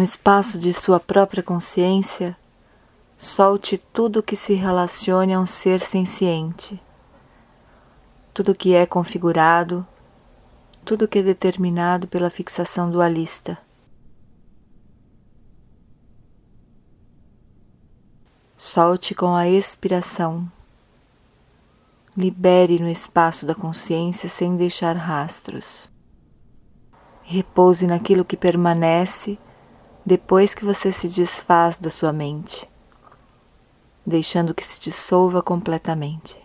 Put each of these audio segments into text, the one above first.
No espaço de sua própria consciência, solte tudo que se relacione a um ser senciente, tudo que é configurado, tudo que é determinado pela fixação dualista. Solte com a expiração. Libere no espaço da consciência sem deixar rastros. Repouse naquilo que permanece depois que você se desfaz da sua mente, deixando que se dissolva completamente.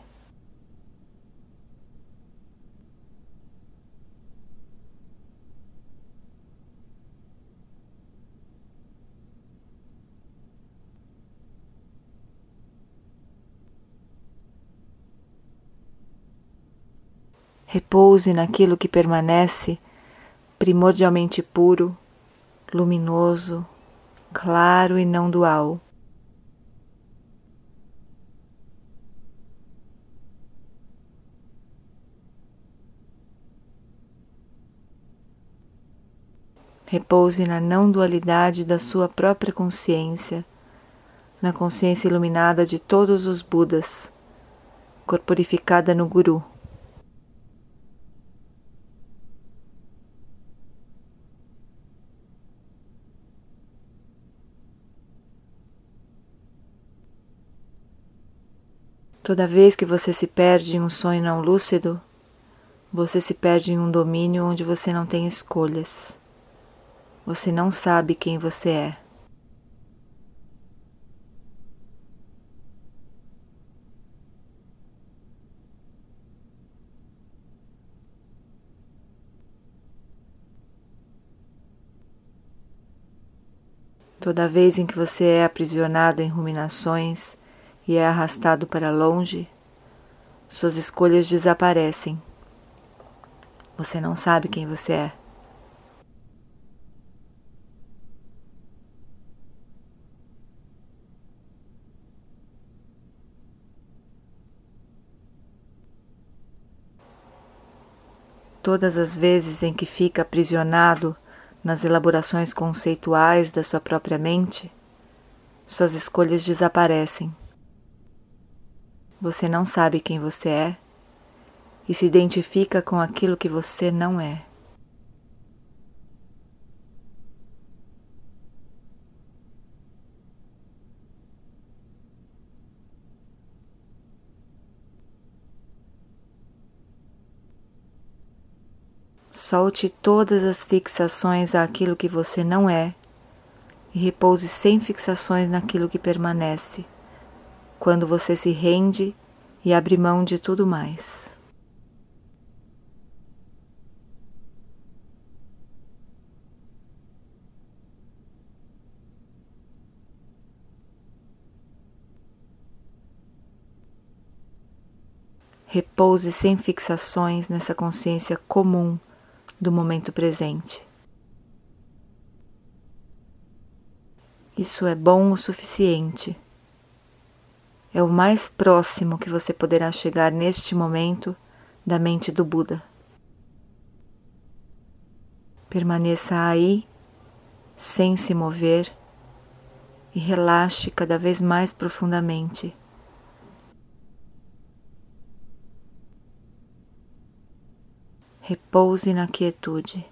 Repouse naquilo que permanece primordialmente puro, luminoso, claro e não dual. Repouse na não dualidade da sua própria consciência, na consciência iluminada de todos os Budas, corporificada no Guru. Toda vez que você se perde em um sonho não lúcido, você se perde em um domínio onde você não tem escolhas. Você não sabe quem você é. Toda vez em que você é aprisionado em ruminações, e é arrastado para longe, suas escolhas desaparecem. Você não sabe quem você é. Todas as vezes em que fica aprisionado nas elaborações conceituais da sua própria mente, suas escolhas desaparecem. Você não sabe quem você é e se identifica com aquilo que você não é. Solte todas as fixações àquilo que você não é e repouse sem fixações naquilo que permanece quando você se rende e abre mão de tudo mais. Repouse sem fixações nessa consciência comum do momento presente. Isso é bom o suficiente é o mais próximo que você poderá chegar neste momento da mente do Buda. Permaneça aí, sem se mover, e relaxe cada vez mais profundamente. Repouse na quietude.